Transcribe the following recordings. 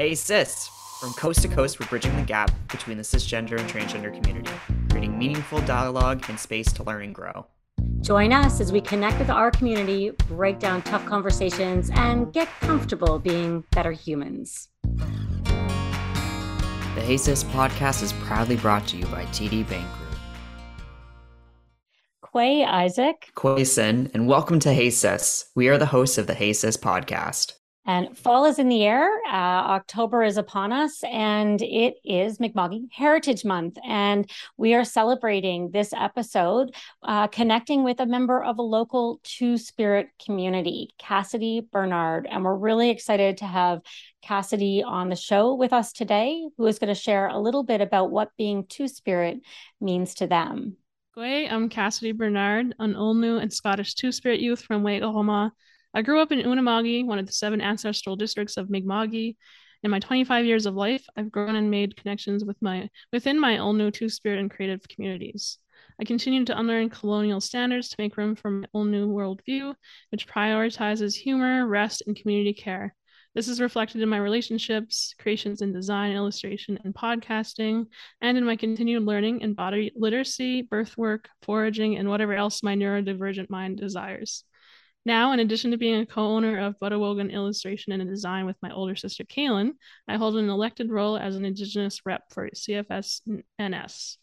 Hey sis! From coast to coast, we're bridging the gap between the cisgender and transgender community, creating meaningful dialogue and space to learn and grow. Join us as we connect with our community, break down tough conversations, and get comfortable being better humans. The Hey Sis podcast is proudly brought to you by TD Bank Group. Quay Isaac. Quay Sin, and welcome to Hey Sis. We are the hosts of the Hey Sis podcast. And fall is in the air. Uh, October is upon us, and it is Mi'kma'ki Heritage Month. And we are celebrating this episode, uh, connecting with a member of a local Two Spirit community, Cassidy Bernard. And we're really excited to have Cassidy on the show with us today, who is going to share a little bit about what being Two Spirit means to them. I'm Cassidy Bernard, an L'nu and Scottish Two Spirit youth from Waigahoma. I grew up in Unama'ki, one of the seven ancestral districts of Mi'kma'ki. In my 25 years of life, I've grown and made connections with my within my L'nu Two Spirit and creative communities. I continue to unlearn colonial standards to make room for my L'nu worldview, which prioritizes humor, rest, and community care. This is reflected in my relationships, creations in design, illustration, and podcasting, and in my continued learning in body literacy, birth work, foraging, and whatever else my neurodivergent mind desires. Now, in addition to being a co owner of Buttawogan Illustration and Design with my older sister Kaylin, I hold an elected role as an Indigenous rep for CFS NS.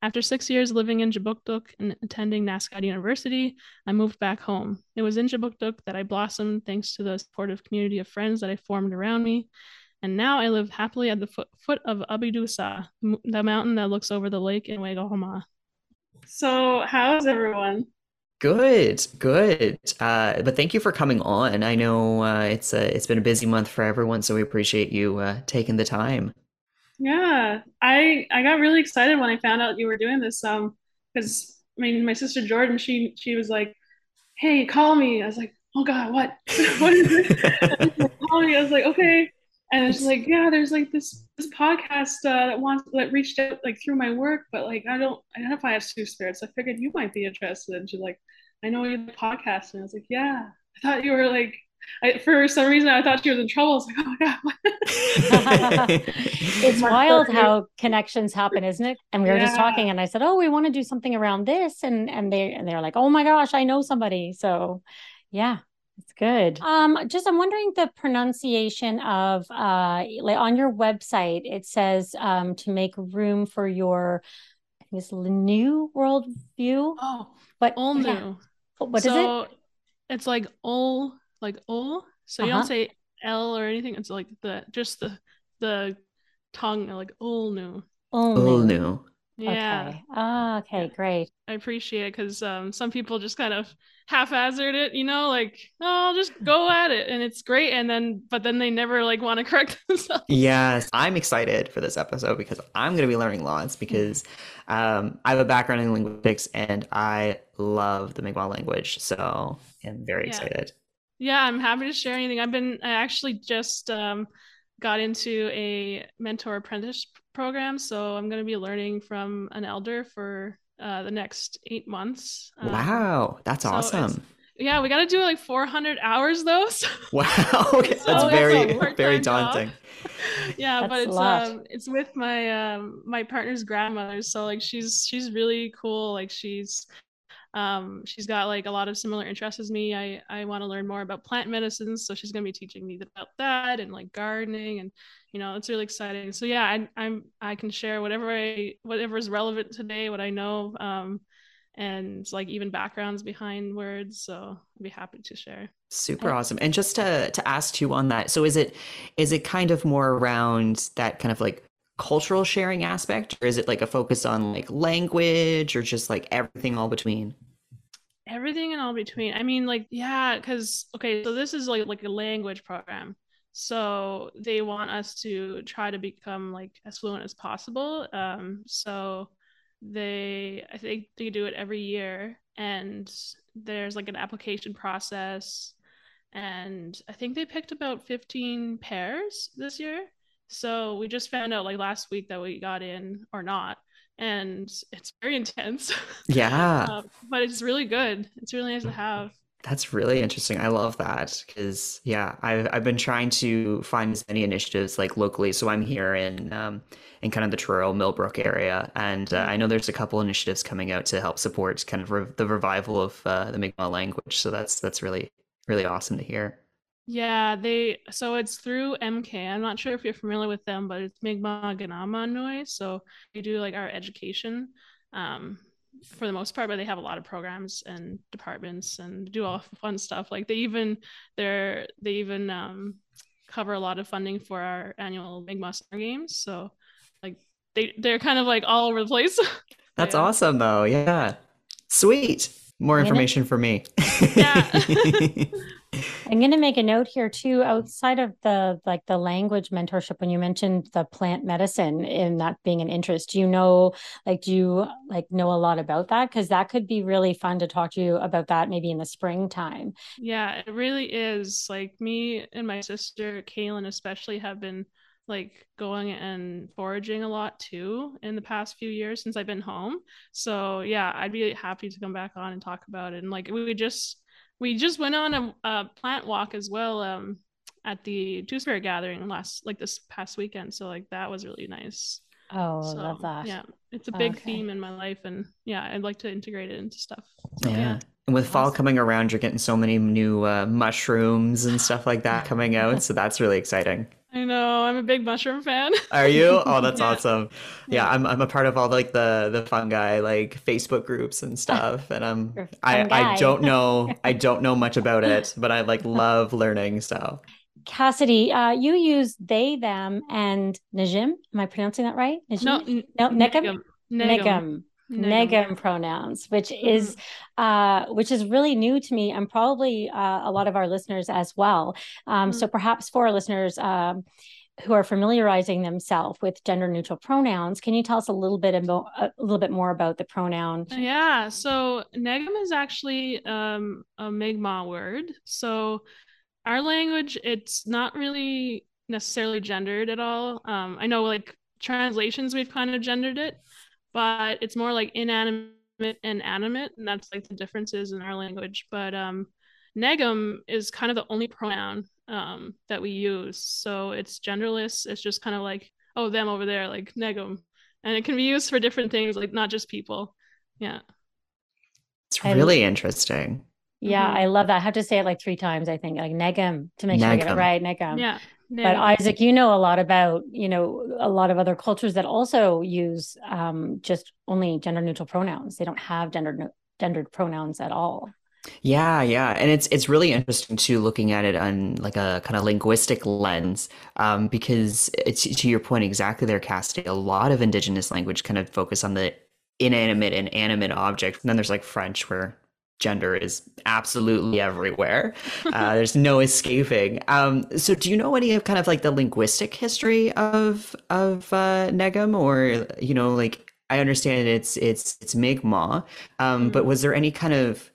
After six years living in Kjipuktuk and attending NSCAD University, I moved back home. It was in Kjipuktuk that I blossomed thanks to the supportive community of friends that I formed around me. And now I live happily at the foot, foot of Abidusa, the mountain that looks over the lake in Waigahoma. So, how's everyone? Good, good. Uh, but thank you for coming on. I know uh, it's a, it's been a busy month for everyone, so we appreciate you uh, taking the time. Yeah, I I got really excited when I found out you were doing this. Um, because I mean, my sister Jordan, she she was like, "Hey, call me." I was like, "Oh God, what? what is it?" call me. I was like, "Okay." And it's like, yeah, there's like this this podcast uh, that wants that reached out like through my work, but like I don't identify as two spirits. I figured you might be interested. And she's like, I know you're the podcast. And I was like, yeah, I thought you were like, I, for some reason, I thought she was in trouble. I was like, oh my God. it's wild how connections happen, isn't it? And we were yeah. just talking and I said, oh, we want to do something around this. And, and they, and they're like, oh my gosh, I know somebody. So yeah, it's good. Um, just I'm wondering the pronunciation of uh like on your website, it says um to make room for your I think it's new worldview. Oh, but all new. Yeah. What so, is it? It's like ol, like ol. So uh-huh. you don't uh-huh. say L or anything. It's like the just the the tongue, like ol new. Ol new. Yeah. Okay. Ah, okay, great. I appreciate it because um, some people just kind of haphazard it, you know, like, oh, I'll just go at it and it's great. And then, but then they never like want to correct themselves. Yes. I'm excited for this episode because I'm going to be learning lots because um, I have a background in linguistics and I love the Mi'kmaq language. So I'm very yeah. excited. Yeah, I'm happy to share anything. I've been, I actually just um, got into a mentor apprentice program. So I'm going to be learning from an elder for uh, the next eight months. Um, wow, that's so awesome. Yeah, we got to do like 400 hours though. So. Wow, okay. that's so very very daunting. yeah, that's but it's um it's with my um my partner's grandmother, so like she's she's really cool. Like she's um she's got like a lot of similar interests as me. I I want to learn more about plant medicines, so she's gonna be teaching me about that and like gardening and you know it's really exciting. So yeah I, i'm i can share whatever i whatever is relevant today what i know um and like even backgrounds behind words so i'd be happy to share. Super awesome. And just to to ask you on that so is it is it kind of more around that kind of like cultural sharing aspect or is it like a focus on like language or just like everything all between? Everything and all between. I mean like yeah because okay so this is like like a language program. So they want us to try to become like as fluent as possible. Um, so they i think they do it every year and there's like an application process. And i think they picked about 15 pairs this year so we just found out like last week that we got in or not and it's very intense yeah uh, but it's really good it's really nice to have That's really interesting. I love that because yeah, I've I've been trying to find as many initiatives like locally. So I'm here in um, in kind of the Truro Millbrook area, and uh, I know there's a couple initiatives coming out to help support kind of re- the revival of uh, the Mi'kmaq language. So that's that's really really awesome to hear. Yeah, they so it's through MK. I'm not sure if you're familiar with them, but it's Mi'kmaq Kina'matnewey. So we do like our education. Um, for the most part, but they have a lot of programs and departments and do all fun stuff. Like they even they're they even um, cover a lot of funding for our annual Mi'kmaq Summer Games. So like they they're kind of like all over the place. That's yeah. awesome though. Yeah. Sweet. More information for me. yeah. I'm going to make a note here too outside of the like the language mentorship when you mentioned the plant medicine and that being an interest do you know like do you like know a lot about that because that could be really fun to talk to you about that maybe in the springtime yeah it really is like me and my sister Kaylin especially have been like going and foraging a lot too in the past few years since I've been home. So yeah, I'd be happy to come back on and talk about it. And like we just we just went on a, a plant walk as well um, at the Two Spirit Gathering last like this past weekend. So like that was really nice. Oh, so, love that. Yeah, it's a big okay. theme in my life, and yeah, I'd like to integrate it into stuff. So, yeah. yeah. And with awesome. fall coming around, you're getting so many new uh, mushrooms and stuff like that coming out. So that's really exciting. I know. I'm a big mushroom fan. Are you? Oh, that's yeah. awesome. Yeah, I'm I'm a part of all like the the fungi like Facebook groups and stuff. And I'm I, I don't know I don't know much about it, but I like love learning. So Cassidy, uh, you use they, them, and Najim. Am I pronouncing that right? Najim? No, n- no, Negum. Negum. Negum pronouns, which mm-hmm. is uh, which is really new to me and probably uh, a lot of our listeners as well. Um, mm-hmm. So perhaps for our listeners um, who are familiarizing themselves with gender neutral pronouns, can you tell us a little bit about a little bit more about the pronoun? Yeah, so negum is actually um, a Mi'kmaq word. So our language, it's not really necessarily gendered at all. Um, I know like translations we've kind of gendered it but it's more like inanimate and animate, and that's like the differences in our language. But um, negum is kind of the only pronoun um, that we use, so it's genderless. It's just kind of like oh them over there, like negum, and it can be used for different things, like not just people. Yeah, it's really interesting. Yeah, mm-hmm. I love that. I have to say it like three times, I think, like negum to make negum. sure I get it right. Negum. Yeah. But Isaac, you know a lot about, you know, a lot of other cultures that also use um, just only gender neutral pronouns. They don't have gender gendered pronouns at all. Yeah, yeah, and it's it's really interesting too, looking at it on like a kind of linguistic lens, um, because it's to your point exactly there, Cassidy. A lot of Indigenous language kind of focus on the inanimate and animate object. And then there's like French, where gender is absolutely everywhere. Uh, there's no escaping. Um, so, do you know any of kind of like the linguistic history of of uh, Negum, or you know, like I understand it's it's it's Mi'kmaq, um, but mm-hmm. was there any kind of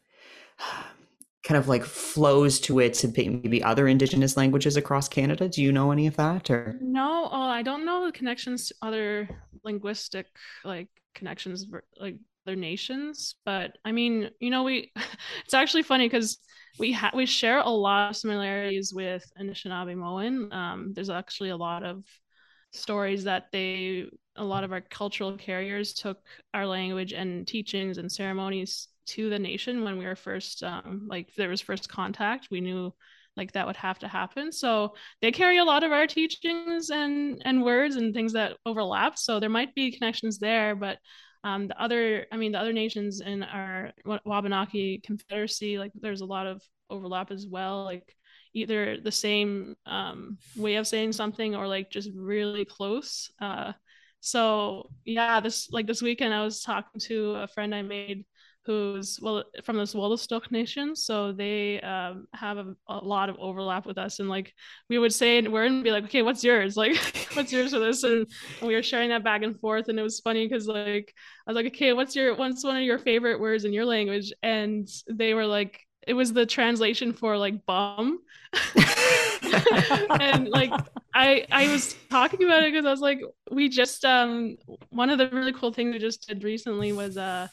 kind of like flows to it to maybe other indigenous languages across Canada? Do you know any of that or no? Oh, I don't know the connections to other linguistic like connections like other nations. But I mean, you know, we it's actually funny because we ha- we share a lot of similarities with Anishinaabe Um, there's actually a lot of stories that they a lot of our cultural carriers took our language and teachings and ceremonies to the nation when we were first um, like there was first contact. We knew like that would have to happen. So they carry a lot of our teachings and and words and things that overlap. So there might be connections there but um, the other, I mean, the other nations in our Wabanaki Confederacy, like there's a lot of overlap as well. Like either the same um, way of saying something or like just really close. Uh, so yeah, this like this weekend I was talking to a friend I made who's well from this Wolastoq nation, so they um, have a, a, lot of overlap with us. And like we would say word and be like, okay, what's yours? Like, what's yours for this? And, and we were sharing that back and forth, and it was funny because like I was like, okay, what's your what's one of your favorite words in your language? And they were like, it was the translation for like bum. and like I I was talking about it because I was like, we just um one of the really cool things we just did recently was uh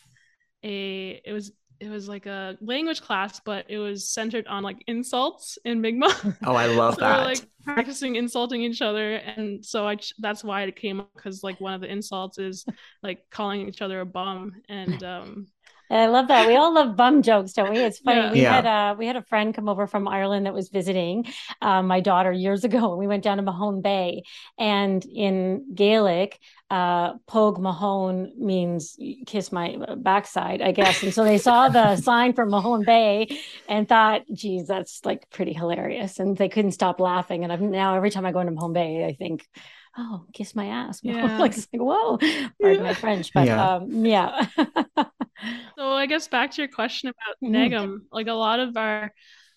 a it was it was like a language class, but it was centered on like insults in Mi'kmaq. Oh, I love so that. We're, like practicing insulting each other, and so I that's why it came up because like one of the insults is like calling each other a bum, and um, I love that. We all love bum jokes, don't we? It's funny. Yeah. We Yeah. had a we had a friend come over from Ireland that was visiting um, my daughter years ago. and We went down to Mahone Bay, and in Gaelic, uh, "Pogue Mahone" means kiss my backside, I guess. And so they saw the sign for Mahone Bay and thought, "Geez, that's like pretty hilarious," and they couldn't stop laughing. And I've now every time I go into Mahone Bay, I think. Oh, kiss my ass! Yeah. like, it's like, whoa, pardon my French, but Yeah. um, yeah. So I guess back to your question about Mhm. negum, like a lot of our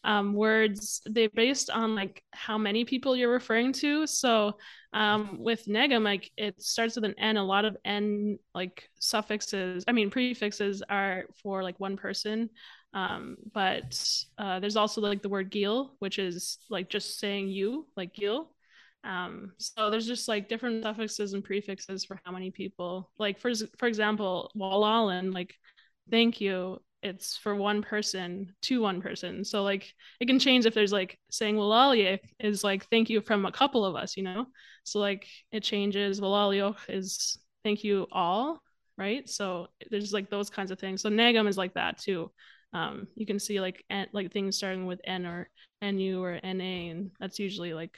um, words, they're based on like how many people you're referring to. So um, with negum, like it starts with an N. A lot of N like suffixes, I mean prefixes are for like one person. Um, but uh, there's also like the word gil, which is like just saying you, like gil. Um, so there's just like different suffixes and prefixes for how many people. Like for for example, Wela'lin, like thank you it's for one person to one person. So like it can change if there's like saying Walalia is like thank you from a couple of us you know? So like it changes Wela'lioq is thank you all right? So there's like those kinds of things. So Nagam is like that too. Um you can see like N, like things starting with N or NU or NA and that's usually like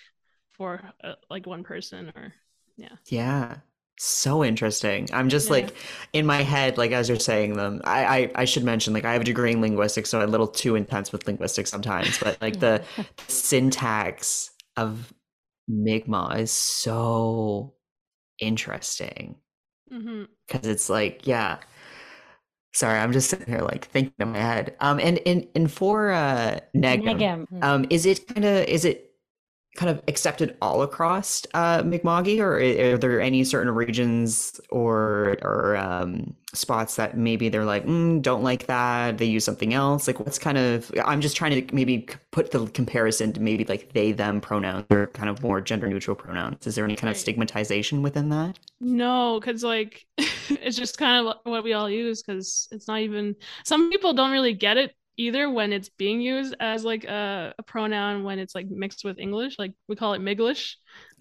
for uh, like one person or yeah. Yeah. So interesting. I'm just Yeah. like in my head, like as you're saying them, I, I I should mention like I have a degree in linguistics, so I'm a little too intense with linguistics sometimes. But like the syntax of Mi'kmaq is so interesting hmm because it's like, yeah. Sorry, I'm just sitting here like thinking in my head. Um, and and and for uh Negum, Negam. um, is it kind of is it kind of accepted all across uh Mi'kma'ki, or are there any certain regions or or um spots that maybe they're like mm, don't like that they use something else? Like what's kind of i'm just trying to maybe put the comparison to maybe like they them pronouns or kind of more gender neutral pronouns. Is there any kind of stigmatization within that? No, because like it's just kind of what we all use because it's not even some people don't really get it either when it's being used as like a, a pronoun when it's like mixed with English. Like we call it Miglish.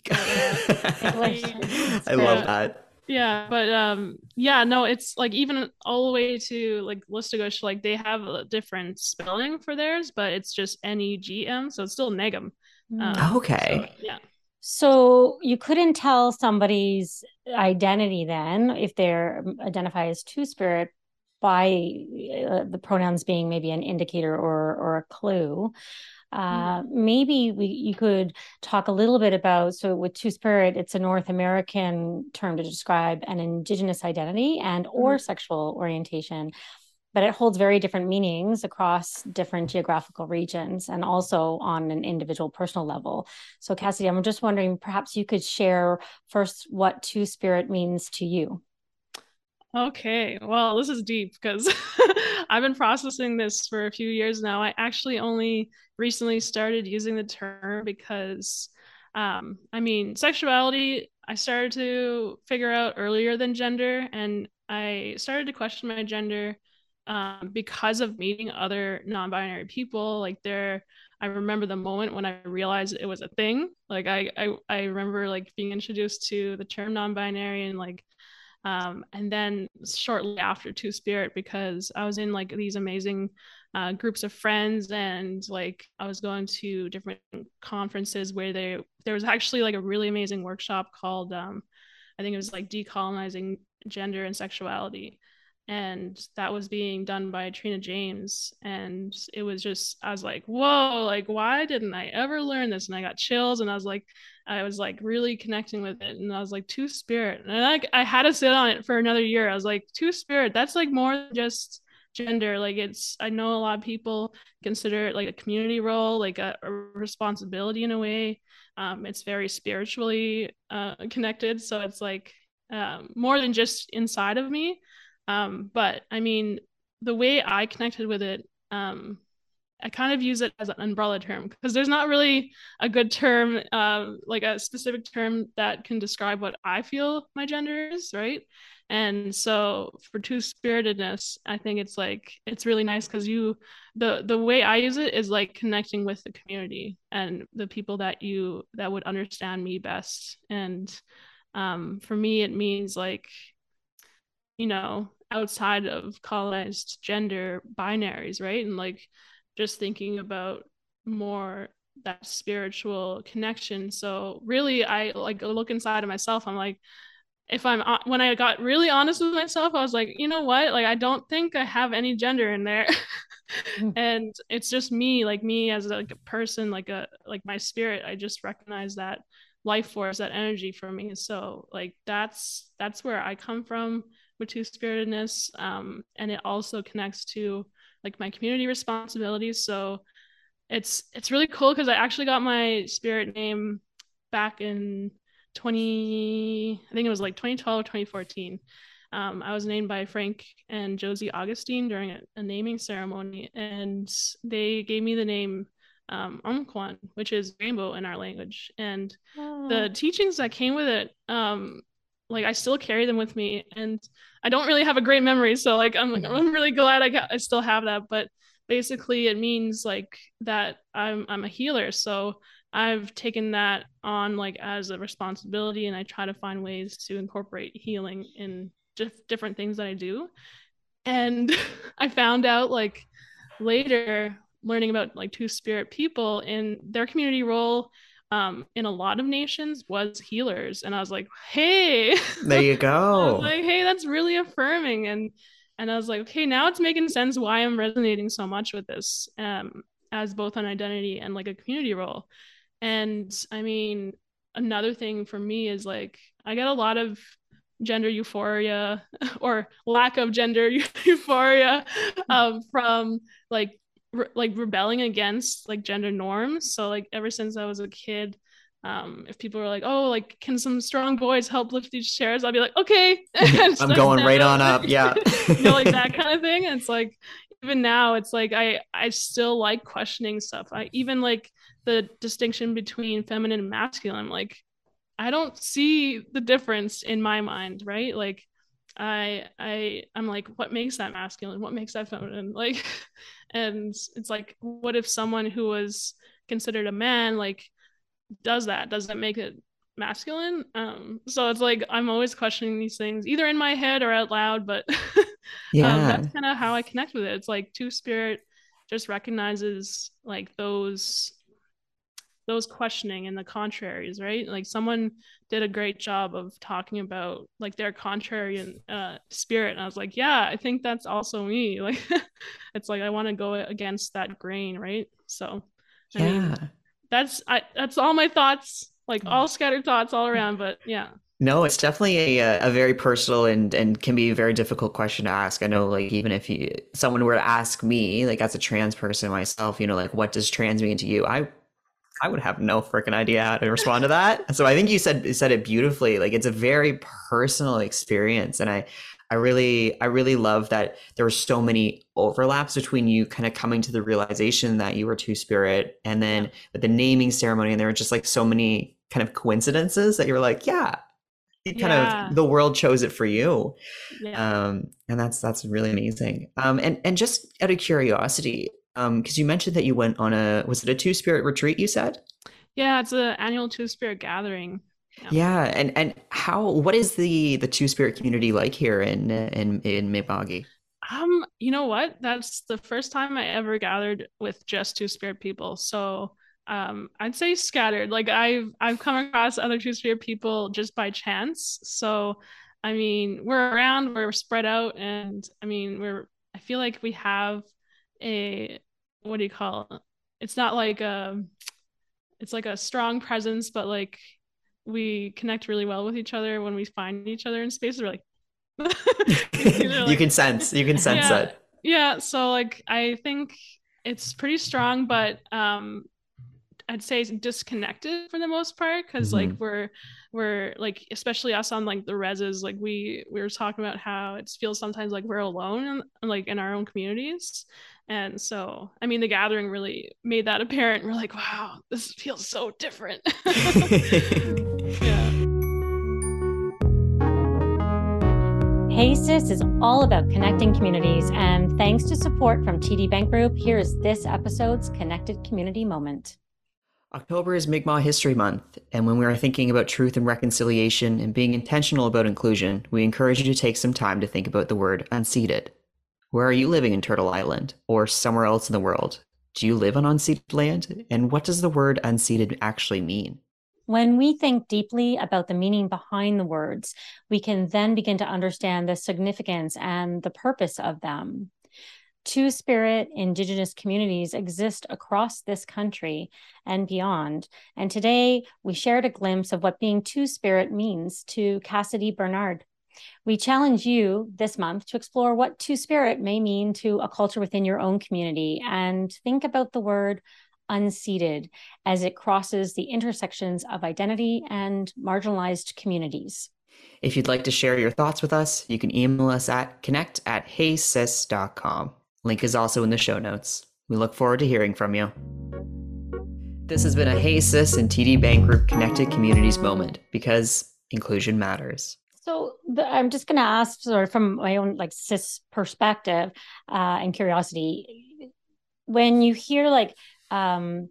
English. i love that Yeah, but um yeah, no, it's like even all the way to like Listuguj, like they have a different spelling for theirs, but it's just N E G M, so it's still Negum. Mm. Um, okay so, yeah. So you couldn't tell somebody's identity then if they're identified as two spirit by uh, the pronouns being maybe an indicator or or a clue. Uh, maybe we you could talk a little bit about so with two spirit it's a North American term to describe an indigenous identity and or sexual orientation but it holds very different meanings across different geographical regions and also on an individual personal level. So, Cassidy, I'm just wondering perhaps you could share first what two spirit means to you. Okay, well, this is deep because I've been processing this for a few years now. I actually only recently started using the term because, um, I mean, sexuality, I started to figure out earlier than gender, and I started to question my gender um, because of meeting other non binary people. Like, there, I remember the moment when I realized it was a thing. Like, I, I, I remember like being introduced to the term non binary and like, um, and then shortly after two spirit because i was in like these amazing uh, groups of friends and like i was going to different conferences where they there was actually like a really amazing workshop called um, i think it was like decolonizing gender and sexuality and that was being done by Trina James. And it was just I was like whoa like why didn't I ever learn this? And I got chills and I was like I was like really connecting with it. And I was like two spirit. And like I had to sit on it for another year. I was like two spirit. That's like more than just gender. Like it's I know a lot of people consider it like a community role like a, a responsibility in a way. Um, it's very spiritually uh, connected. So it's like um, more than just inside of me um, but I mean, the way I connected with it, um, I kind of use it as an umbrella term because there's not really a good term, uh, like a specific term that can describe what I feel my gender is, right? and so for two spiritedness i think it's like it's really nice because you the the way i use it is like connecting with the community and the people that you that would understand me best and um for me it means like you know outside of colonized gender binaries right and like just thinking about more that spiritual connection so really i like look inside of myself i'm like if I'm uh, when I got really honest with myself, I was like, you know what? Like I don't think I have any gender in there. And it's just me, like me as a, like a person, like a like my spirit. I just recognize that life force, that energy for me. So like that's that's where I come from with two spiritedness. Um, and it also connects to like my community responsibilities. So it's it's really cool because I actually got my spirit name back in 20 i think it was like 2012 or 2014 um, i was named by frank and josie augustine during a, a naming ceremony and they gave me the name um, Omkwan, which is rainbow in our language and oh. the teachings that came with it um, like I still carry them with me and I don't really have a great memory so like I'm mm-hmm. I'm really glad I got I still have that but basically it means like that I'm I'm a healer so I've taken that on like as a responsibility and I try to find ways to incorporate healing in dif- different things that I do. And I found out like later learning about like two spirit people in their community role um, in a lot of nations was healers. And i was like hey. There you go. Like hey that's really affirming. And and i was like okay now it's making sense why i'm resonating so much with this um, as both an identity and like a community role. And I mean, another thing for me is like, I get a lot of gender euphoria or lack of gender euphoria um, from like re- like rebelling against like gender norms. So like ever since i was a kid um, if people were like oh like can some strong boys help lift these chairs? I'll be like okay. I'm going right on up. yeah. you know like that kind of thing. And it's like even now it's like i i still like questioning stuff. I even like the distinction between feminine and masculine like i don't see the difference in my mind right? Like i i i'm like what makes that masculine? What makes that feminine? Like and it's like what if someone who was considered a man like does that? Does that make it masculine? Um so it's like i'm always questioning these things either in my head or out loud but yeah. um, that's kind of how i connect with it. It's like two spirit just recognizes like those those questioning and the contraries, right? Like someone did a great job of talking about like their contrarian uh, spirit, and I was like, yeah, I think that's also me. Like, it's like I want to go against that grain, right? So, I yeah, mean, that's I that's all my thoughts, like all scattered thoughts all around. But yeah. No, it's definitely a, a very personal and and can be a very difficult question to ask. I know, like even if you someone were to ask me, like as a trans person myself, you know, like what does trans mean to you? I I would have no freaking idea how to respond to that. So I think you said said it beautifully. Like it's a very personal experience, and I I really I really love that there were so many overlaps between you kind of coming to the realization that you were two spirit, and then with the naming ceremony, and there were just like so many kind of coincidences that you were like, yeah, kind yeah. of the world chose it for you yeah. um and that's that's really amazing um and and just out of curiosity um because you mentioned that you went on a was it a two spirit retreat you said yeah it's an annual two spirit gathering yeah. yeah. and and how what is the the two spirit community like here in in in Mi'kma'ki? um you know what that's the first time i ever gathered with just two spirit people so um i'd say scattered like i've i've come across other two spirit people just by chance so i mean we're around we're spread out and i mean we're i feel like we have a what do you call it? It's not like a um, it's like a strong presence, but like we connect really well with each other when we find each other in spaces. We're like, like you can sense, you can sense yeah, it. Yeah. So like I think it's pretty strong, but um I'd say disconnected for the most part because mm-hmm. like we're we're like especially us on like the reses like we we were talking about how it feels sometimes like we're alone in, like in our own communities and so, I mean, the gathering really made that apparent. We're like, wow, this feels so different. yeah. Hey Sis is all about connecting communities, and thanks to support from TD Bank Group, here is this episode's Connected Community Moment. October is Mi'kmaq History Month, and when we are thinking about truth and reconciliation and being intentional about inclusion, we encourage you to take some time to think about the word unceded. Where are you living in Turtle Island or somewhere else in the world? Do you live on unceded land? And what does the word unceded actually mean? When we think deeply about the meaning behind the words, we can then begin to understand the significance and the purpose of them. Two Spirit Indigenous communities exist across this country and beyond. And today we shared a glimpse of what being Two Spirit means to Cassidy Bernard. We challenge you this month to explore what Two Spirit may mean to a culture within your own community and think about the word unceded as it crosses the intersections of identity and marginalized communities. If you'd like to share your thoughts with us, you can email us at connect at heysis.com. Link is also in the show notes. We look forward to hearing from you. This has been a Hey Sis and TD Bank Group Connected Communities moment because inclusion matters. So the, I'm just going to ask, sort of from my own like cis perspective uh, and curiosity, when you hear like um,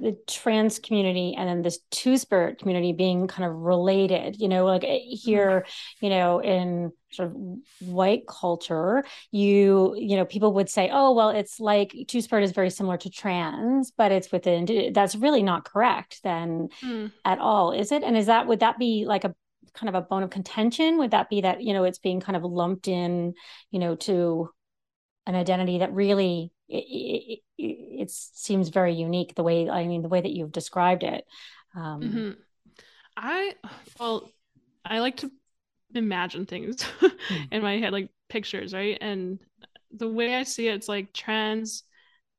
the trans community and then this two spirit community being kind of related you know like eh, here you know in sort of white culture you you know people would say oh well it's like two spirit is very similar to trans but it's within that's really not correct then mm. at all is it? And is that would that be like a kind of a bone of contention would that be that you know it's being kind of lumped in you know to an identity that really it, it, it, seems very unique the way i mean the way that you've described it um, mm-hmm. i well i like to imagine things hmm. in my head like pictures right and the way i see it, it's like trans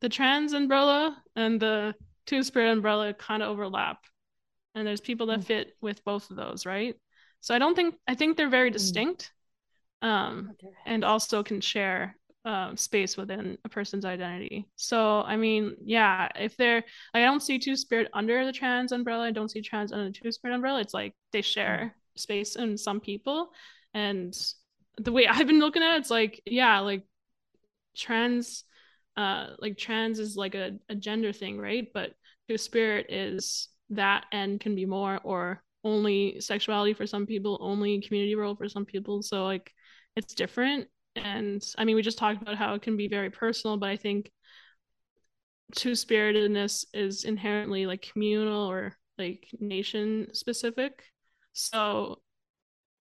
the trans umbrella and the two spirit umbrella kind of overlap and there's people that mm. fit with both of those right so i don't think i think they're very hmm. distinct um and also can share um, space within a person's identity. So, I mean, yeah, if they're, I don't see two spirit under the trans umbrella, I don't see trans under the two spirit umbrella. It's like they share space in some people. And the way I've been looking at it, it's like, yeah, like trans, uh, like trans is like a, a gender thing, right? But two spirit is that and can be more, or only sexuality for some people, only community role for some people. So, like, it's different and I mean, we just talked about how it can be very personal, but I think two spiritedness is inherently like communal or like nation specific. So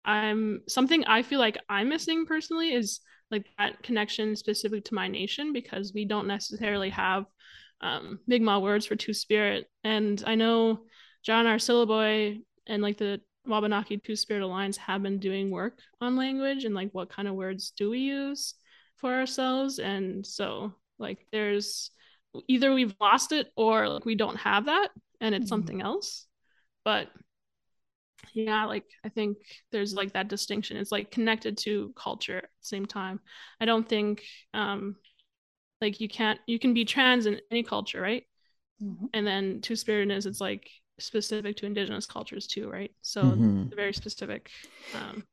I'm something I feel like I'm missing personally is like that connection specific to my nation because we don't necessarily have um, Mi'kmaq words for two spirit. And I know John R. Sylliboy and like the Wabanaki Two Spirit Alliance have been doing work on language and like what kind of words do we use for ourselves. And so like there's either we've lost it or like we don't have that and it's mm-hmm. something else. But yeah, like I think there's like that distinction. It's like connected to culture at the same time. I don't think um like you can't you can be trans in any culture, right? Mm-hmm. And then two spiritedness, it's like specific to indigenous cultures too, right? So mm-hmm. very specific um,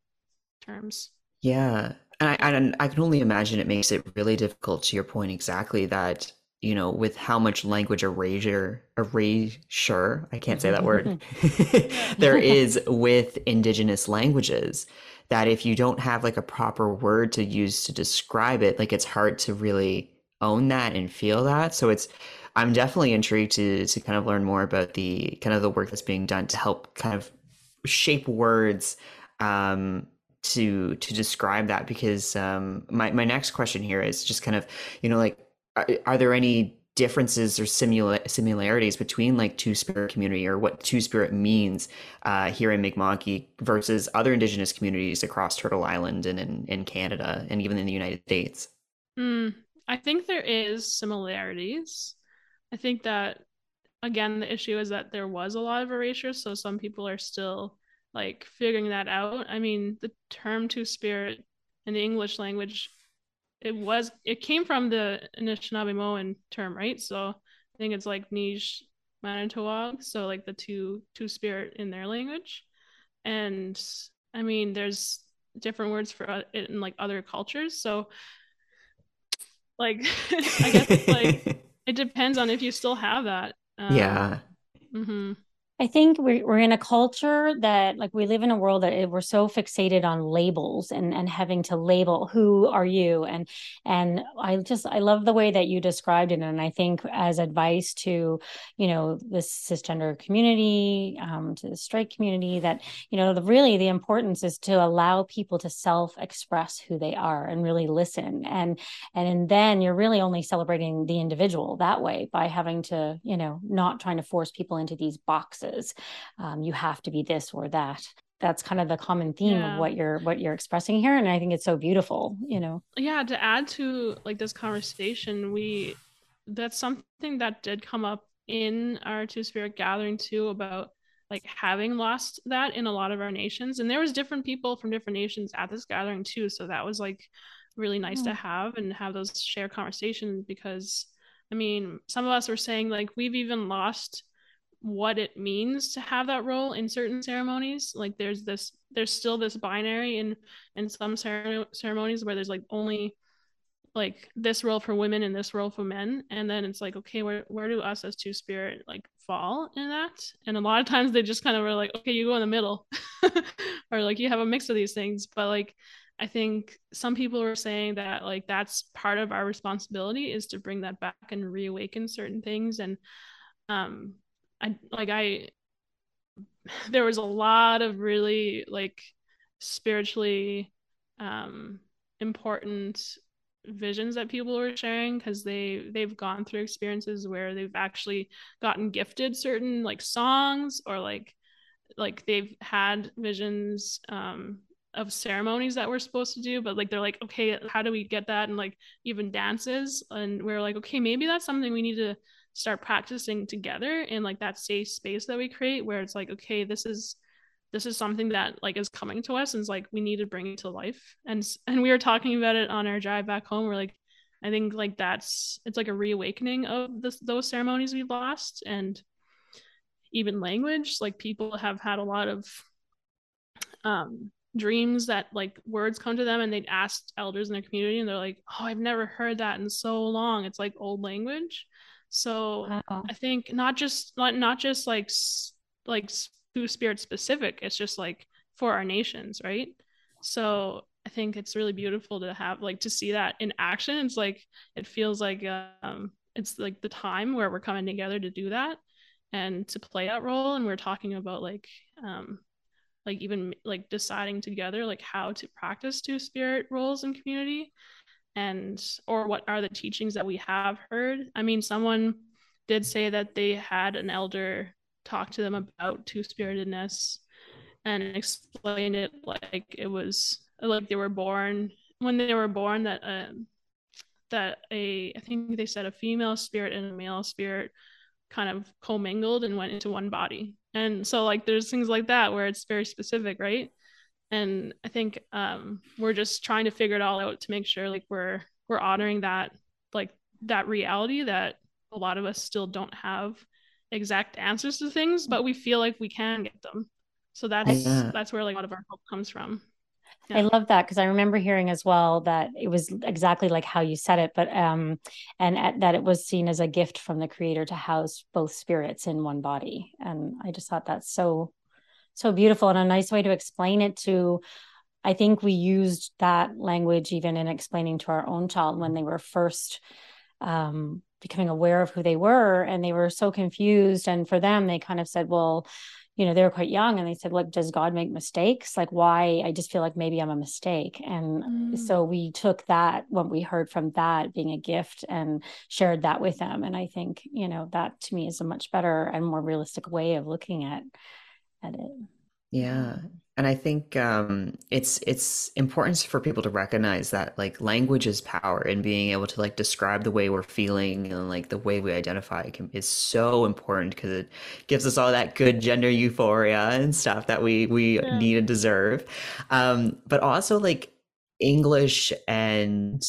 terms. Yeah, and I, and I can only imagine it makes it really difficult. To your point, exactly that you know, with how much language erasure, erasure, I can't say that word, there is with indigenous languages, that if you don't have like a proper word to use to describe it, like it's hard to really own that and feel that. So it's I'm definitely intrigued to to kind of learn more about the kind of the work that's being done to help kind of shape words um, to to describe that because um, my my next question here is just kind of you know like are, are there any differences or simula- similarities between like two spirit community or what two spirit means uh, here in Mi'kmaq versus other indigenous communities across Turtle Island and in, in Canada and even in the United States? Mm, I think there is similarities. I think that again the issue is that there was a lot of erasure, so some people are still like figuring that out. I mean, the term two spirit in the English language, it was it came from the Anishinaabemowin term, right? So I think it's like niizh manidoowag, so like the two two spirit in their language. And I mean, there's different words for it in like other cultures. So like I guess like it depends on if you still have that. Um, yeah. Mm-hmm. I think we're, we're in a culture that like we live in a world that we're so fixated on labels and and having to label who are you. And and I just I love the way that you described it. And I think as advice to you know the cisgender community um, to the straight community that you know the really the importance is to allow people to self express who they are and really listen. And and then you're really only celebrating the individual that way by having to you know not trying to force people into these boxes um, you have to be this or that. That's kind of the common theme yeah. of what you're what you're expressing here and i think it's so beautiful you know? Yeah to add to like this conversation we that's something that did come up in our two spirit gathering too about like having lost that in a lot of our nations and there was different people from different nations at this gathering too so that was like really nice to have and have those share conversations because i mean some of us were saying like we've even lost what it means to have that role in certain ceremonies. Like there's this there's still this binary in in some ceremonies where there's like only like this role for women and this role for men. And then it's like okay where where do us as two spirit like fall in that? And a lot of times they just kind of were like okay you go in the middle. Or like you have a mix of these things. But like i think some people were saying that like that's part of our responsibility is to bring that back and reawaken certain things. And um I like I there was a lot of really like spiritually um important visions that people were sharing because they they've gone through experiences where they've actually gotten gifted certain like songs or like like they've had visions um of ceremonies that we're supposed to do but like they're like okay how do we get that? and like even dances and we're like okay maybe that's something we need to start practicing together in like that safe space that we create where it's like okay this is this is something that like is coming to us and it's like we need to bring it to life. And and we were talking about it on our drive back home we're like i think like that's it's like a reawakening of this those ceremonies we lost and even language like people have had a lot of um dreams that like words come to them and they'd asked elders in their community and they're like oh i've never heard that in so long. It's like old language so wow. I think not just not not just like like Two Spirit specific. It's just like for our nations, right? So I think it's really beautiful to have like to see that in action. It's like it feels like um it's like the time where we're coming together to do that and to play that role. And we're talking about like um like even like deciding together like how to practice two spirit roles in community and or what are the teachings that we have heard. I mean someone did say that they had an elder talk to them about two-spiritedness and explain it like it was like they were born when they were born that um that a i think they said a female spirit and a male spirit kind of commingled and went into one body. And so like there's things like that where it's very specific right and i think um, we're just trying to figure it all out to make sure like we're we're honoring that like that reality that a lot of us still don't have exact answers to things but we feel like we can get them. So that's that's where like a lot of our hope comes from. Yeah. I love that because I remember hearing as well that it was exactly like how you said it, but um, and at, that it was seen as a gift from the creator to house both spirits in one body, and I just thought that's so so beautiful and a nice way to explain it to i think we used that language even in explaining to our own child when they were first um, becoming aware of who they were and they were so confused. And for them they kind of said well you know they were quite young and they said like does god make mistakes? Like why? I just feel like maybe i'm a mistake. And mm. so we took that what we heard from that being a gift and shared that with them. And i think you know that to me is a much better and more realistic way of looking at at it. Yeah. And I think um, it's it's important for people to recognize that like language is power and being able to like describe the way we're feeling and like the way we identify can, is so important because it gives us all that good gender euphoria and stuff that we we yeah. need and deserve. Um, but also like English and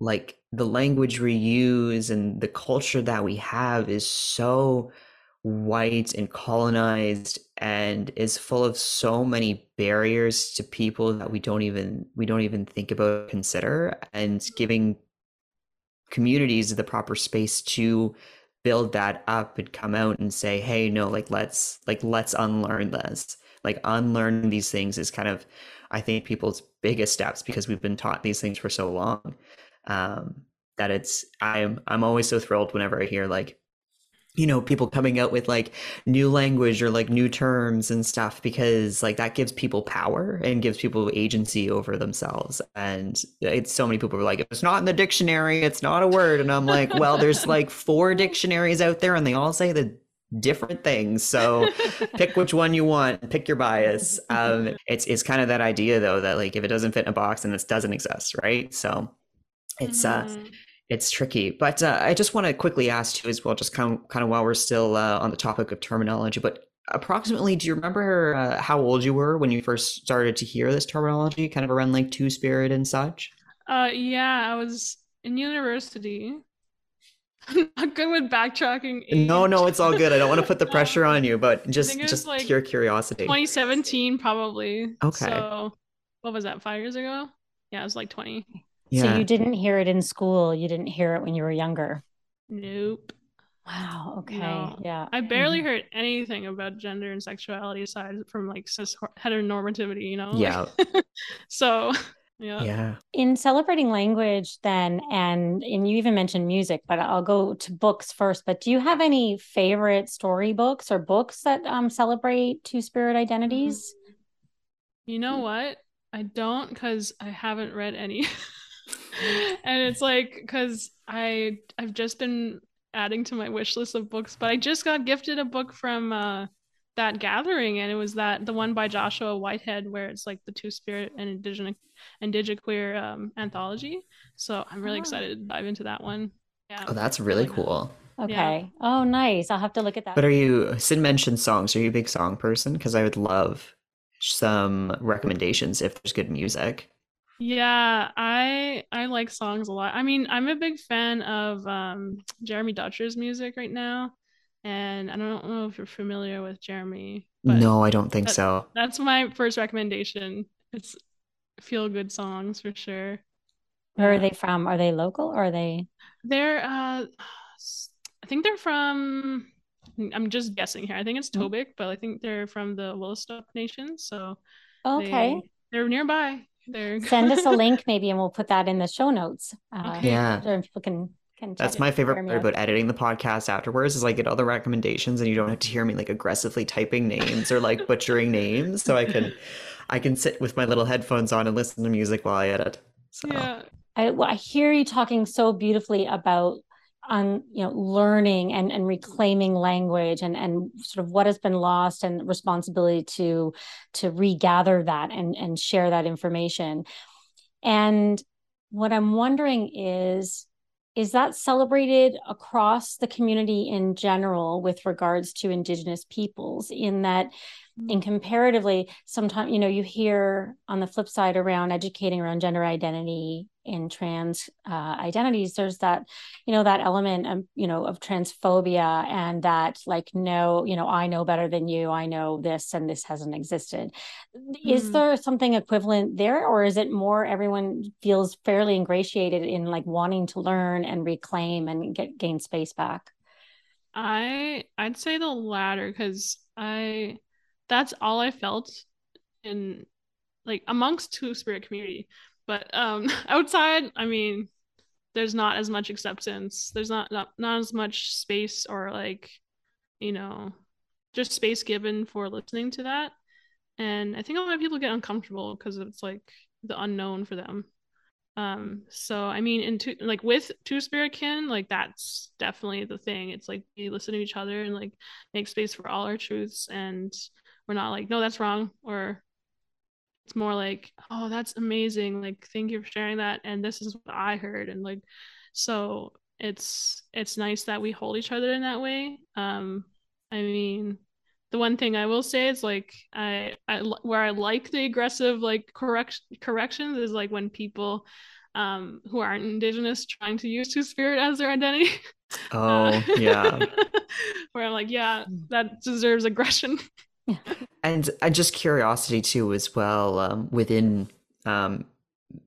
like the language we use and the culture that we have is so white and colonized and is full of so many barriers to people that we don't even we don't even think about consider and giving communities the proper space to build that up and come out and say hey no like let's like let's unlearn this. Like unlearning these things is kind of i think people's biggest steps because we've been taught these things for so long um that it's i'm i'm always so thrilled whenever i hear like you know people coming out with like new language or like new terms and stuff because like that gives people power and gives people agency over themselves. And it's so many people are like it's not in the dictionary. It's not a word. And i'm like well there's like four dictionaries out there and they all say the different things. So pick which one you want. Pick your bias. Um it's it's kind of that idea though that like if it doesn't fit in a box and this doesn't exist right? So it's uh Mhm. It's tricky, but uh, I just want to quickly ask you as well, just kind of, kind of while we're still uh, on the topic of terminology. But approximately, do you remember uh, how old you were when you first started to hear this terminology, kind of around like two spirit and such? Uh, yeah, I was in university. I'm not good with backtracking. No, age. no, it's all good. I don't want to put the pressure on you, but just think it was, just like, pure curiosity. 2017, probably. Okay. So, what was that? Five years ago? Yeah, it was like 20. So you didn't hear it in school. You didn't hear it when you were younger. Nope. Wow. Okay. No. Yeah. I barely Mhm. heard anything about gender and sexuality aside from like cis heteronormativity, you know? Yeah, so, yeah. yeah. In celebrating language, then, and and you even mentioned music, but I'll go to books first. But do you have any favorite storybooks or books that um, celebrate two spirit identities? You know what? I don't because I haven't read any. and it's like because I I've just been adding to my wish list of books, but I just got gifted a book from uh that gathering and it was that the one by Joshua Whitehead where it's like the two spirit and indigenous indigiqueer um anthology. So I'm really Ah. excited to dive into that one. Yeah. Oh, that's really cool. Okay. Oh, nice. I'll have to look at that. But are you? Sid mentioned songs. Are you a big song person? Because I would love some recommendations if there's good music. Yeah, I I like songs a lot. I mean, I'm a big fan of um Jeremy Dutcher's music right now. And I don't know if you're familiar with Jeremy, but No, I don't think that- so. that's my first recommendation. It's feel good songs for sure. Where are they from? Are they local or are they? They're uh s- I think they're from I'm just guessing here. I think it's Mhm. But I think they're from the Wolastoq Nation, so Okay. they they're nearby. They're Send us a link maybe and we'll put that in the show notes. Uh, Okay. Yeah. so people can can That's my favorite part about editing the podcast afterwards is I get all the recommendations and you don't have to hear me like aggressively typing names or like butchering names. So I can I can sit with my little headphones on and listen to music while I edit. So yeah. I, well, I hear you talking so beautifully about on you know learning and and reclaiming language and and sort of what has been lost and responsibility to to regather that and and share that information. And what i'm wondering is is that celebrated across the community in general with regards to indigenous peoples in that in comparatively sometimes you know you hear on the flip side around educating around gender identity in trans uh, identities there's that you know that element of you know of transphobia and that like no you know i know better than you. I know this and this hasn't existed. Is Mhm. there something equivalent there or is it more everyone feels fairly ingratiated in like wanting to learn and reclaim and get gain space back? I I'd say the latter because I that's all I felt in like amongst two spirit community. But um outside, I mean, there's not as much acceptance. There's not not, not as much space or like, you know, just space given for listening to that. And I think a lot of people get uncomfortable because it's like the unknown for them. Um, so I mean, in two, like with two spirit kin, like that's definitely the thing. It's like we listen to each other and like make space for all our truths, and we're not like, no, that's wrong, or it's more like, oh, that's amazing. Like, thank you for sharing that, and this is what I heard, and like, so it's it's nice that we hold each other in that way. Um, I mean, the one thing I will say is like I, I where I like the aggressive like correct corrections is like when people um, who aren't indigenous trying to use two spirit as their identity. Oh, uh, yeah. where I'm like, yeah, that deserves aggression. and uh, just curiosity too, as well, um, within um,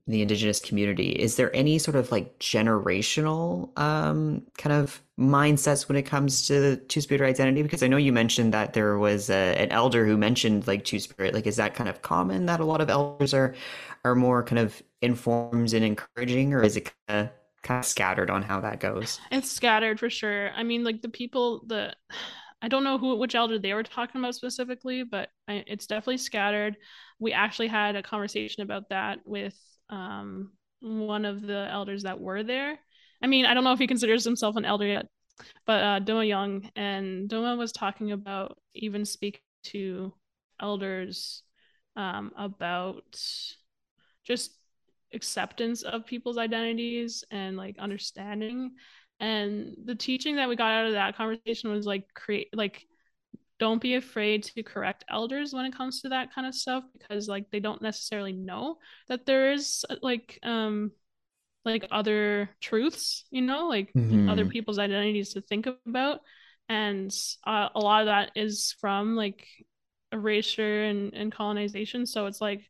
the indigenous community. Is there any sort of like generational um, kind of mindsets when it comes to two spirit identity? Because i know you mentioned that there was a, an elder who mentioned like two spirit like is that kind of common that a lot of elders are are more kind of informed and encouraging or is it kind of kind of scattered on how that goes? It's scattered for sure. I mean like the people that I don't know who which elder they were talking about specifically, but I, it's definitely scattered. We actually had a conversation about that with um, one of the elders that were there. I mean, I don't know if he considers himself an elder yet, but uh, Doma Young and Doma was talking about even speak to elders um, about just acceptance of people's identities and like understanding and the teaching that we got out of that conversation was like create like don't be afraid to correct elders when it comes to that kind of stuff because like they don't necessarily know that there is like um like other truths you know like mm-hmm. other people's identities to think about. And uh, a lot of that is from like erasure and, and colonization. So it's like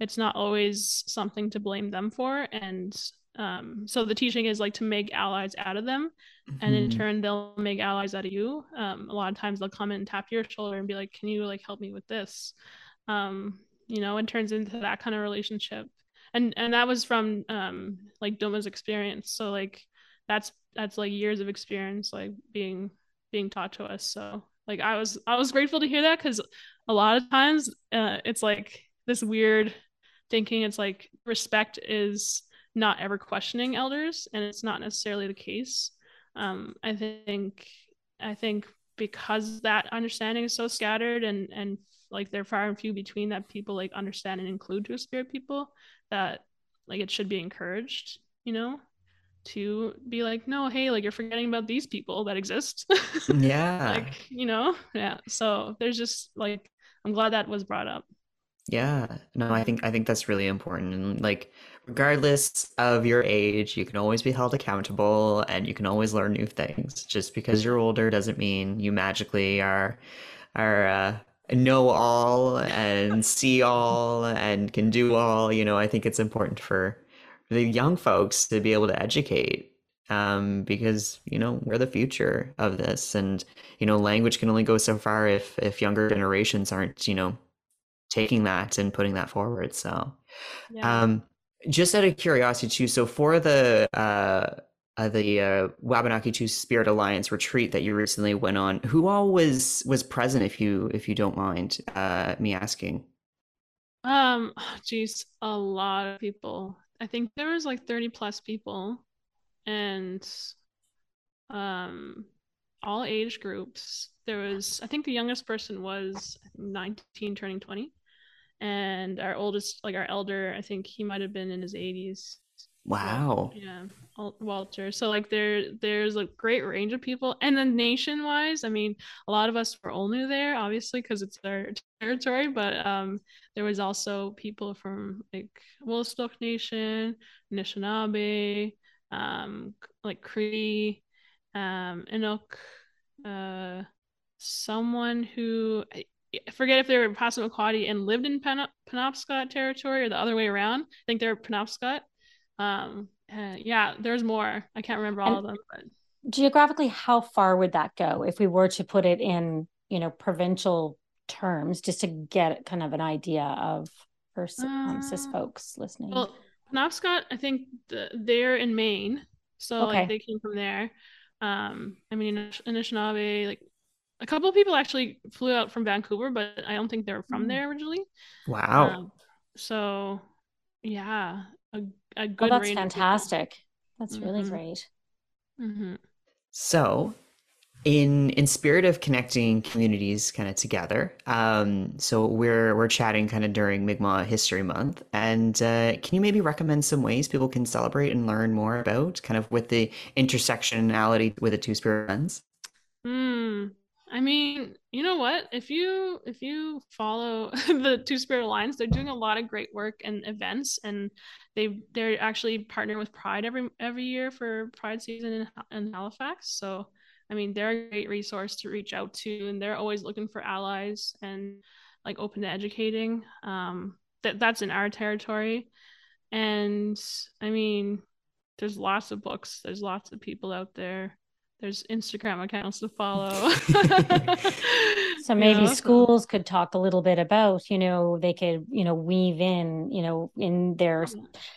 it's not always something to blame them for. And um, so the teaching is like to make allies out of them, mm-hmm. and in mm-hmm. turn they'll make allies out of you. Um, a lot of times they'll come and tap your shoulder and be like, "Can you like help me with this?" Um, you know, it turns into that kind of relationship. And and that was from um, like Doma's experience. So like that's that's like years of experience like being being taught to us. So like I was I was grateful to hear that because a lot of times uh, it's like this weird thinking. It's like respect is not ever questioning elders, and it's not necessarily the case. Um, I think I think because that understanding is so scattered and and like they're far and few between that people like understand and include two spirit people that like it should be encouraged, you know, to be like, no, hey, like you're forgetting about these people that exist. yeah. like, you know, yeah. So there's just like I'm glad that was brought up. Yeah. No, I think I think that's really important. And like regardless of your age, you can always be held accountable and you can always learn new things. Just because you're older doesn't mean you magically are are uh, know all and see all and can do all. You know, I think it's important for the young folks to be able to educate um, because you know we're the future of this, and you know language can only go so far if if younger generations aren't you know taking that and putting that forward. So, yeah. um, just out of curiosity too, so for the uh, uh, the uh, Wabanaki Two Spirit Alliance retreat that you recently went on, who all was was present? If you if you don't mind uh, me asking. Um, geez, a lot of people. I think there was like thirty plus people, and um, all age groups. There was, I think, the youngest person was nineteen, turning twenty and our oldest like our elder i think he might have been in his 80s wow. Yeah walter. So like there there's a great range of people. And then nation wise i mean a lot of us were L'nu there obviously because it's our territory but um there was also people from like Willistok Nation, Anishinaabe, um, like Cree, um, Inuk, uh, someone who I forget if they were Passamaquoddy and lived in Pen- Penobscot territory or the other way around. I think they're Penobscot. Um, uh, yeah, there's more. I can't remember all and of them. But geographically, how far would that go if we were to put it in, you know, provincial terms, just to get kind of an idea of for um, cis uh, folks listening? Well, Penobscot, I think the, they're in Maine, so okay. like they came from there. Um, I mean, Anishinaabe, like a couple of people actually flew out from Vancouver, but I don't think they're from hmm. there originally. Wow. Um, so, yeah, a, a good. Well, that's fantastic. That's mm-hmm. really great. Mm-hmm. So, in in spirit of connecting communities kind of together, um, so we're we're chatting kind of during Mi'kmaq History Month, and uh, can you maybe recommend some ways people can celebrate and learn more about kind of with the intersectionality with the two spirit lens? Hmm. I mean, you know what? If you if you follow the Two Spirit Alliance, they're doing a lot of great work and events, and they they're actually partnering with Pride every every year for Pride season in, in Halifax. So, I mean, they're a great resource to reach out to, and they're always looking for allies and like open to educating. Um, that that's in our territory, and I mean, there's lots of books. There's lots of people out there there's Instagram accounts to follow. so maybe schools could talk a little bit about, you know, they could, you know, weave in, you know, in their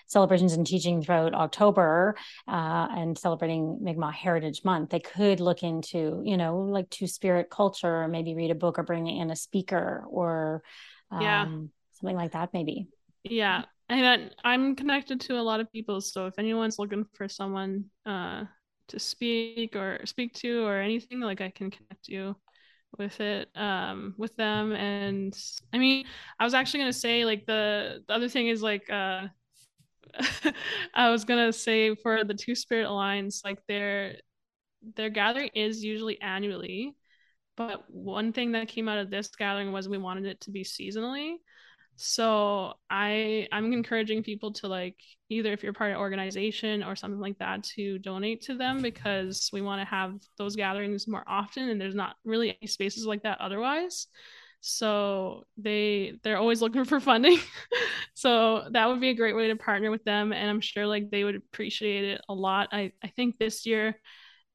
celebrations and teaching throughout October uh, and celebrating Mi'kmaq Heritage Month. They could look into, you know, like two spirit culture, or maybe read a book or bring in a speaker or um, yeah. something like that, maybe. Yeah. And I'm connected to a lot of people. So if anyone's looking for someone uh, to speak or speak to or anything, like I can connect you with it um with them. And i mean i was actually going to say like the the other thing is like uh i was going to say for the two spirit alliance like their their gathering is usually annually. But one thing that came out of this gathering was we wanted it to be seasonally so i i'm encouraging people to like either if you're part of organization or something like that to donate to them because we want to have those gatherings more often and there's not really any spaces like that otherwise. So they they're always looking for funding. So that would be a great way to partner with them and i'm sure like they would appreciate it a lot. I i think this year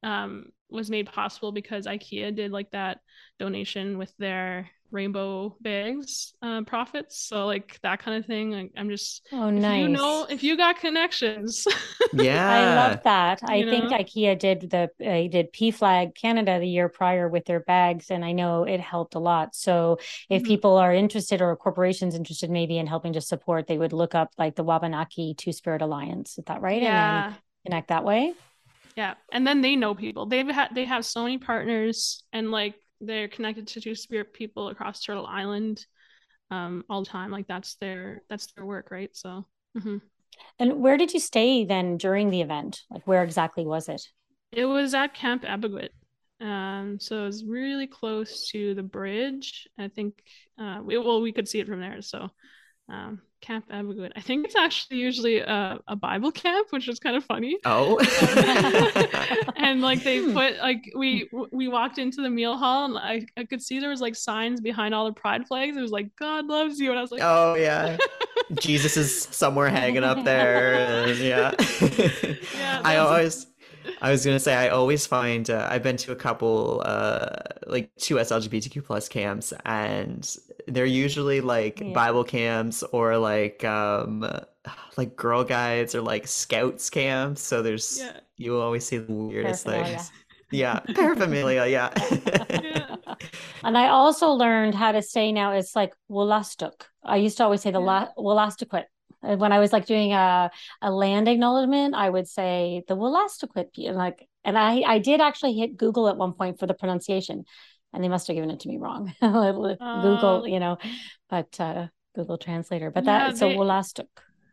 um was made possible because ikea did like that donation with their rainbow bags uh, profits. So like that kind of thing. Like, i'm just oh nice you know if you got connections. Yeah. I love that. I you think know? ikea did the uh, did PFLAG canada the year prior with their bags and i know it helped a lot. So if mm-hmm. people are interested or corporations interested maybe in helping to support they would look up like the wabanaki two spirit alliance. Is that right? Yeah. and then connect that way? Yeah. And then they know people. They've had they have so many partners and like they're connected to two spirit people across Turtle Island um, all the time. Like that's their that's their work, right? So. Mm-hmm. And where did you stay then during the event? Like where exactly was it? It was at Camp Abegweit. Um, so it was really close to the bridge. I think uh, we, well we could see it from there. So um, Camp Abegweit. I think it's actually usually a, a Bible camp, which is kind of funny. Oh. and like they hmm. put like we we walked into the meal hall and I, I could see there was like signs behind all the pride flags. It was like God loves you, and I was like, Oh yeah. Jesus is somewhere hanging up there. And, yeah. yeah I always I was gonna say I always find uh, I've been to a couple uh like two S LGBTQ plus camps and they're usually like yeah. Bible camps or like um like girl guides or like scouts camps. So there's yeah. you always see the weirdest things. Yeah, paraphernalia. Yeah. yeah. And I also learned how to say now it's like Wolastoq. I used to always say the yeah. Wolastoquit. When I was like doing a, a land acknowledgement, I would say the Wolastoquit. Like, and I, I did actually hit Google at one point for the pronunciation and they must have given it to me wrong. Google, uh, you know, but uh, Google Translator. But yeah, that so Wolastoq.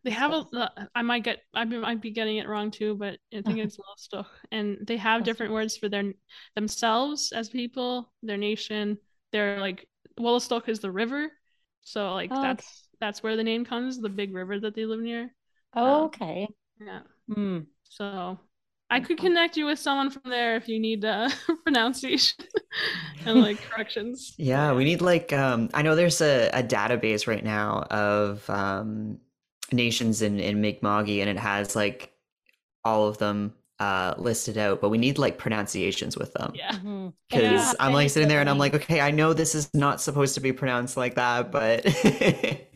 They have a. I might get. I might be getting it wrong too, but I think it's Wolastoq, and they have different words for their themselves as people, their nation. They're like Wolastoq is the river, so like oh, that's okay. that's where the name comes, the big river that they live near. Oh, um, okay. Yeah. Hmm. So I could connect you with someone from there if you need uh, pronunciation and like corrections. Yeah, we need like um I know there's a, a database right now of um nations in in Mi'kma'ki and it has like all of them uh listed out, but we need like pronunciations with them. Yeah. Mm-hmm. Cuz yeah. I'm like sitting there and I'm like, okay, I know this is not supposed to be pronounced like that, but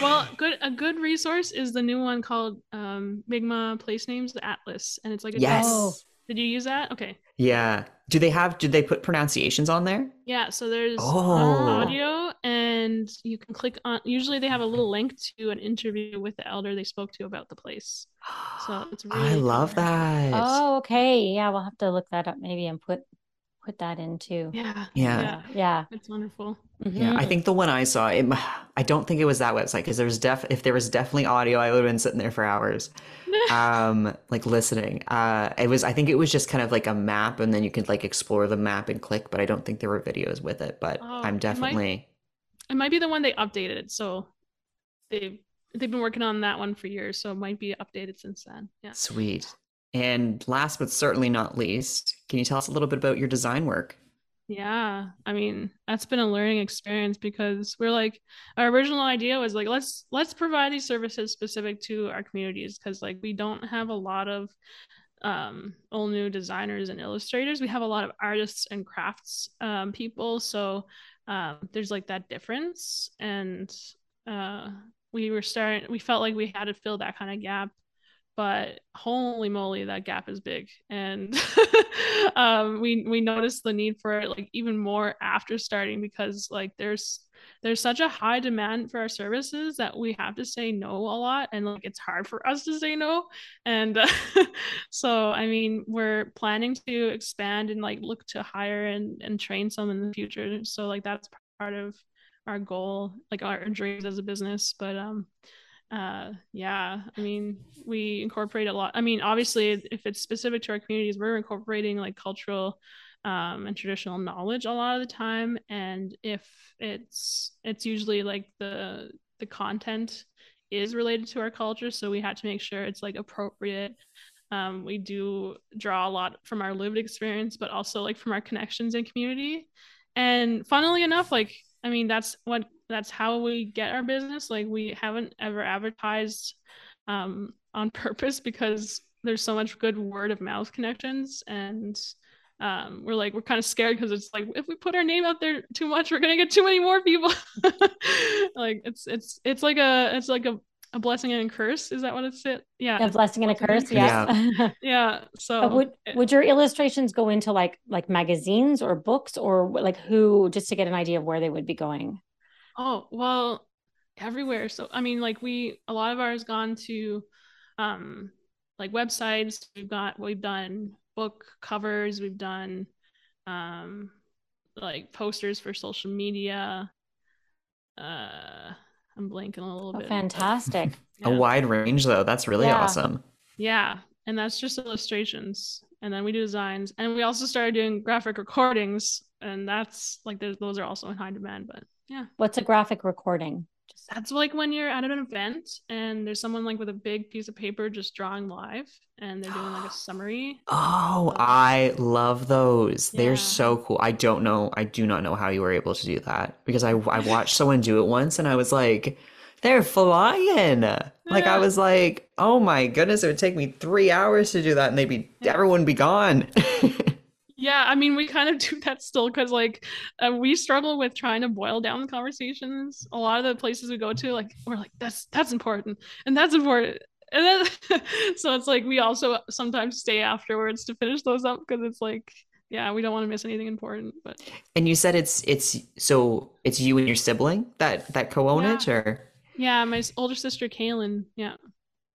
well, good a good resource is the new one called um Mi'kmaq Place Names the Atlas, and it's like a yes. Oh. Did you use that? Okay. Yeah. Do they have? Did they put pronunciations on there? Yeah. So there's oh. audio, and you can click on. Usually, they have a little link to an interview with the elder they spoke to about the place. So it's really. I love that. Oh, okay. Yeah, we'll have to look that up maybe and put put that into. Yeah. Yeah. Yeah. It's wonderful. Yeah, I Mhm. think the one I saw, it, I don't think it was that website because there's def if there was definitely audio, I would have been sitting there for hours, um, like listening. Uh, it was, I think it was just kind of like a map, and then you could like explore the map and click. But I don't think there were videos with it. But Oh, I'm it might- definitely It might be the one they updated. So they've they've been working on that one for years. So it might be updated since then. Yeah. sweet. And last but certainly not least, can you tell us a little bit about your design work? Yeah, I mean, that's been a learning experience because we're like our original idea was like let's let's provide these services specific to our communities because like we don't have a lot of um L'nu designers and illustrators. We have a lot of artists and crafts um people, so um there's like that difference and uh we were starting we felt like we had to fill that kind of gap but holy moly that gap is big. And um, we we noticed the need for it like even more after starting because like there's there's such a high demand for our services that we have to say no a lot and like it's hard for us to say no. And uh, so i mean we're planning to expand and like look to hire and and train some in the future. So like that's part of our goal like our dreams as a business. But um uh yeah i mean we incorporate a lot i mean obviously if it's specific to our communities we're incorporating like cultural um and traditional knowledge a lot of the time and if it's it's usually like the the content is related to our culture so we had to make sure it's like appropriate. Um we do draw a lot from our lived experience but also like from our connections in community. And funnily enough like i mean that's what that's how we get our business like we haven't ever advertised um, on purpose because there's so much good word of mouth connections and um, we're like we're kind of scared because it's like if we put our name out there too much we're gonna get too many more people like it's it's it's like a it's like a, a blessing and a curse is that what it's it yeah A blessing and a curse. Blessing Yeah. Yeah. yeah so But would would your illustrations go into like like magazines or books or like who just to get an idea of where they would be going? Oh, well, everywhere. So I mean, like we a lot of ours gone to um like websites. We've got we've done book covers, we've done um like posters for social media. Uh I'm blanking a little Oh, bit. but fantastic. A wide range, though. That's really Yeah. awesome. Yeah, and that's just illustrations. And then we do designs. And we also started doing graphic recordings, and that's like there's those are also in high demand, but yeah. What's a graphic recording? Just That's like when you're at an event and there's someone like with a big piece of paper just drawing live and they're doing like a summary. Oh, I love those. They're so cool. I don't know. I do not know how you were able to do that because I I watched someone do it once and I was like, they're flying. Like I was like, oh my goodness, it would take me three hours to do that and they'd be Yeah. everyone would be gone. Yeah, I mean, we kind of do that still because like uh, we struggle with trying to boil down the conversations. A lot of the places we go to, like we're like, that's that's important and that's important. And then so it's like we also sometimes stay afterwards to finish those up because it's like, yeah, we don't want to miss anything important. But And you said it's it's so it's you and your sibling that that co-own it or yeah, my older sister Kaylin, yeah.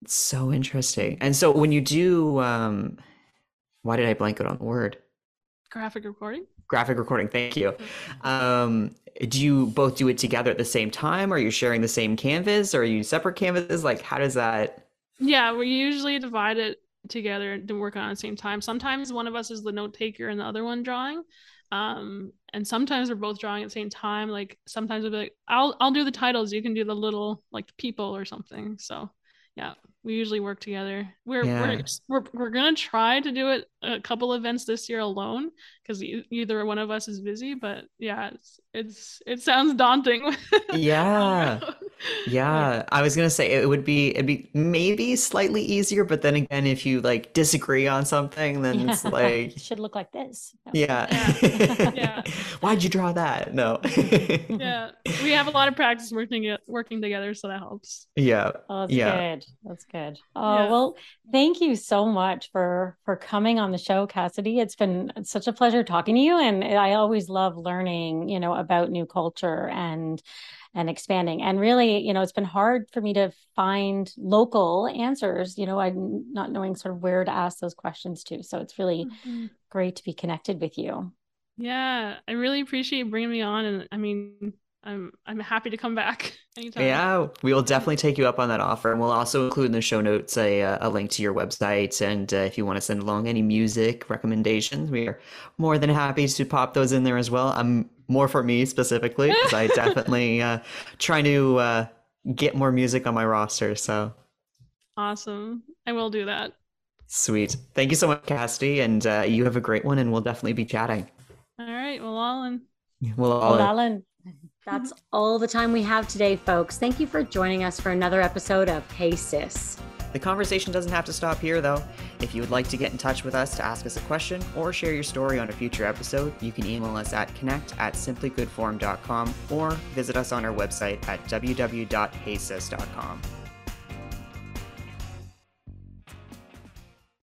it's so interesting. And so when you do um why did I blank out on the word? Graphic recording. Graphic recording, thank you. Um do you both do it together at the same time? Are you sharing the same canvas or are you separate canvases? Like how does that Yeah, we usually divide it together to work on at the same time. Sometimes one of us is the note taker and the other one drawing. Um, and sometimes we're both drawing at the same time. Like sometimes we'll be like, I'll I'll do the titles, you can do the little like people or something. So yeah, we usually work together. We're Yeah. we're, we're we're gonna try to do it a couple events this year alone because either one of us is busy. But yeah, it's it's it sounds daunting. Yeah. Yeah, I was gonna say it would be it'd be maybe slightly easier, but then again, if you like disagree on something, then it's like It should look like this. No. Yeah. Yeah. Yeah. Why'd you draw that? No. yeah, we have a lot of practice working working together, so that helps. Yeah. Oh, that's Yeah. good. That's good. Oh, Yeah. well, thank you so much for for coming on the show, Cassidy. It's been such a pleasure talking to you, and I always love learning, you know, about new culture and and expanding. And really, you know, it's been hard for me to find local answers. You know, I'm not knowing sort of where to ask those questions to. So it's really mm-hmm. great to be connected with you. Yeah, I really appreciate bringing me on, and I mean, I'm I'm happy to come back anytime. Yeah, we will definitely take you up on that offer, and we'll also include in the show notes a uh, a link to your website. And uh, if you want to send along any music recommendations, we are more than happy to pop those in there as well. I'm more for me specifically because I definitely uh, try to uh, get more music on my roster. So awesome! I will do that. Sweet. Thank you so much, Cassidy, and uh, you have a great one, and we'll definitely be chatting. All right. Wela'lin. Well, Alan. Wela'lin. That's all the time we have today, folks. Thank you for joining us for another episode of Hey Sis. The conversation doesn't have to stop here, though. If you would like to get in touch with us to ask us a question or share your story on a future episode, you can email us at connect at simplygoodform.com or visit us on our website at www.heysis.com.